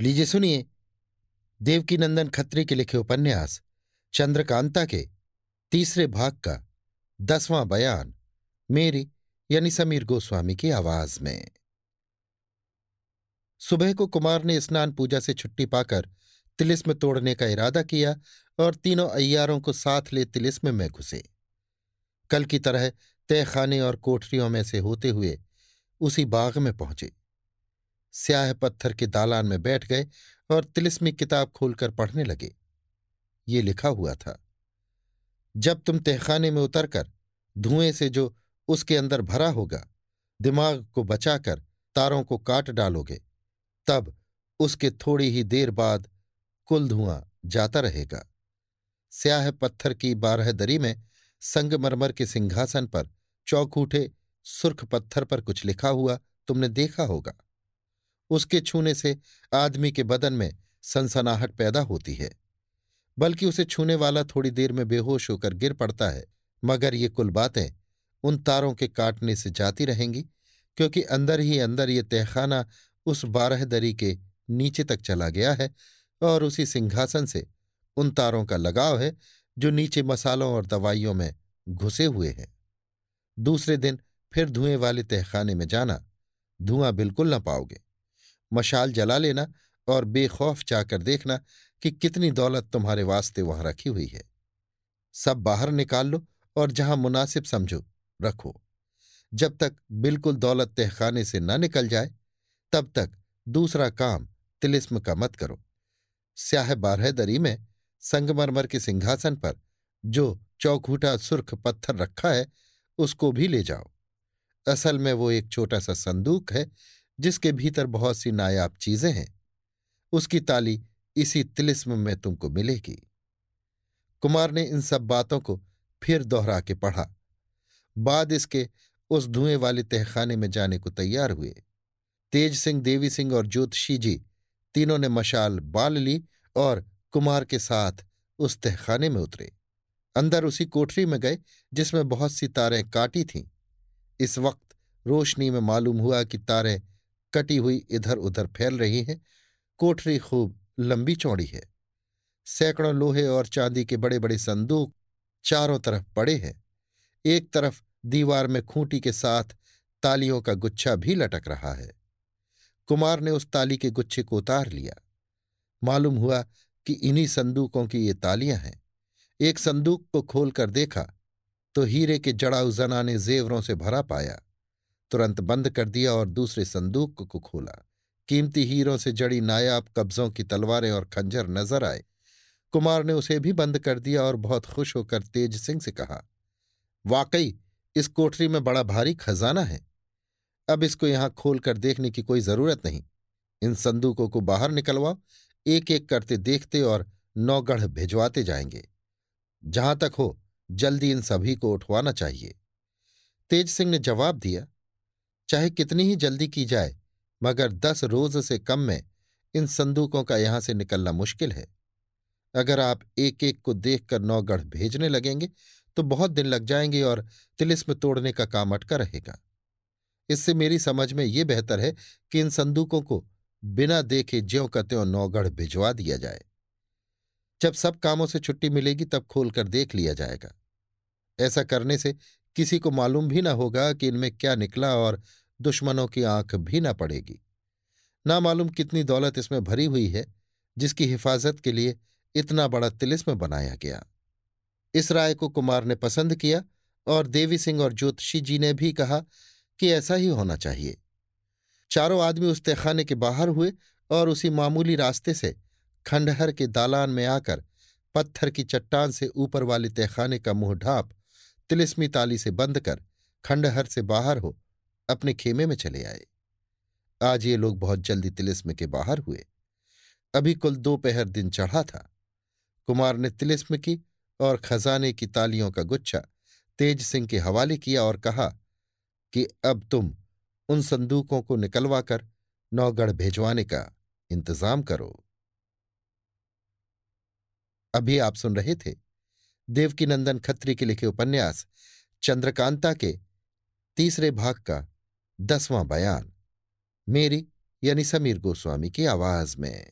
लीजिए सुनिए। देवकीनंदन खत्री के लिखे उपन्यास, चंद्रकांता के, तीसरे भाग का, दसवां बयान, मेरी यानी समीर गोस्वामी की आवाज़ में। सुबह को कुमार ने स्नान पूजा से छुट्टी पाकर तिलिस्म तोड़ने का इरादा किया और तीनों अय्यारों को साथ ले तिलिस्म में घुसे। कल की तरह तहखाने और कोठरियों में से होते हुए उसी बाग में पहुँचे। स्याह पत्थर के दालान में बैठ गए और तिलिस्मी किताब खोलकर पढ़ने लगे। ये लिखा हुआ था, जब तुम तहखाने में उतरकर धुएँ से जो उसके अंदर भरा होगा, दिमाग को बचाकर तारों को काट डालोगे, तब उसके थोड़ी ही देर बाद कुल धुआँ जाता रहेगा। स्याह पत्थर की बारह दरी में संगमरमर के सिंहासन पर चौकूठे सुर्ख पत्थर पर कुछ लिखा हुआ तुमने देखा होगा। उसके छूने से आदमी के बदन में सनसनाहट पैदा होती है। बल्कि उसे छूने वाला थोड़ी देर में बेहोश होकर गिर पड़ता है, मगर ये कुल बातें उन तारों के काटने से जाती रहेंगी, क्योंकि अंदर ही अंदर ये तहखाना उस बारह दरी के नीचे तक चला गया है और उसी सिंहासन से उन तारों का लगाव है जो नीचे मसालों और दवाइयों में घुसे हुए हैं। दूसरे दिन फिर धुएँ वाले तहखाने में जाना, धुआँ बिल्कुल न पाओगे। मशाल जला लेना और बेखौफ जाकर देखना कि कितनी दौलत तुम्हारे वास्ते वहाँ रखी हुई है। सब बाहर निकाल लो और जहाँ मुनासिब समझो, रखो। जब तक बिल्कुल दौलत तहखाने से न निकल जाए, तब तक दूसरा काम तिलिस्म का मत करो। स्याह बारह दरी में संगमरमर के सिंहासन पर जो चौखूटा सुर्ख पत्थर रखा है, उसको भी ले जाओ। असल में वो एक छोटा सा संदूक है जिसके भीतर बहुत सी नायाब चीज़ें हैं। उसकी ताली इसी तिलिस्म में तुमको मिलेगी। कुमार ने इन सब बातों को फिर दोहरा के पढ़ा। बाद इसके उस धुएँ वाले तहखाने में जाने को तैयार हुए। तेज सिंह, देवी सिंह और ज्योतिषी जी तीनों ने मशाल बाल ली और कुमार के साथ उस तहखाने में उतरे। अंदर उसी कोठरी में गए जिसमें बहुत सी तारें काटी थीं। इस वक्त रोशनी में मालूम हुआ कि तारें कटी हुई इधर उधर फैल रही हैं। कोठरी खूब लंबी चौड़ी है। सैकड़ों लोहे और चांदी के बड़े बड़े संदूक चारों तरफ़ पड़े हैं। एक तरफ़ दीवार में खूंटी के साथ तालियों का गुच्छा भी लटक रहा है। कुमार ने उस ताली के गुच्छे को उतार लिया। मालूम हुआ कि इन्हीं संदूकों की ये तालियाँ हैं। एक संदूक को खोलकर देखा तो हीरे के जड़ाऊ जनाने जेवरों से भरा पाया। तुरंत बंद कर दिया और दूसरे संदूक को खोला। कीमती हीरों से जड़ी नायाब कब्जों की तलवारें और खंजर नज़र आए। कुमार ने उसे भी बंद कर दिया और बहुत खुश होकर तेज सिंह से कहा, वाकई, इस कोठरी में बड़ा भारी खजाना है। अब इसको यहाँ खोलकर देखने की कोई ज़रूरत नहीं। इन संदूकों को बाहर निकलवाओ एक एक करते देखते और नौगढ़ भिजवाते जाएँगे। जहाँ तक हो, जल्दी इन सभी को उठवाना चाहिए। तेज सिंह ने जवाब दिया चाहे कितनी ही जल्दी की जाए, मगर दस रोज से कम में इन संदूकों का यहाँ से निकलना मुश्किल है। अगर आप एक एक को देखकर नौगढ़ भेजने लगेंगे तो बहुत दिन लग जाएँगे और तिलिस्म तोड़ने का काम अटका रहेगा। इससे मेरी समझ में ये बेहतर है कि इन संदूकों को बिना देखे ज्यों का त्यों नौगढ़ भिजवा दिया जाए। जब सब कामों से छुट्टी मिलेगी, तब खोलकर देख लिया जाएगा। ऐसा करने से किसी को मालूम भी न होगा कि इनमें क्या निकला और दुश्मनों की आँख भी न पड़ेगी। ना मालूम कितनी दौलत इसमें भरी हुई है, जिसकी हिफाजत के लिए इतना बड़ा तिलिस्म बनाया गया। इस राय को कुमार ने पसंद किया और देवी सिंह और ज्योतिषी जी ने भी कहा कि ऐसा ही होना चाहिए। चारों आदमी उस तहखाने के बाहर हुए और उसी मामूली रास्ते से खंडहर के दालान में आकर पत्थर की चट्टान से ऊपर वाले तहखाने का मुँह ढांप तिलिस्मी ताली से बंद कर खंडहर से बाहर हो अपने खेमे में चले आए। आज ये लोग बहुत जल्दी तिलिस्म के बाहर हुए। अभी कुल दोपहर दिन चढ़ा था। कुमार ने तिलिस्म की और खजाने की तालियों का गुच्छा तेज सिंह के हवाले किया और कहा कि अब तुम उन संदूकों को निकलवा कर नौगढ़ भेजवाने का इंतज़ाम करो। अभी आप सुन रहे थे देवकीनंदन खत्री के लिखे उपन्यास, चंद्रकांता के तीसरे भाग का दसवां बयान। मेरी यानी समीर गोस्वामी की आवाज़ में।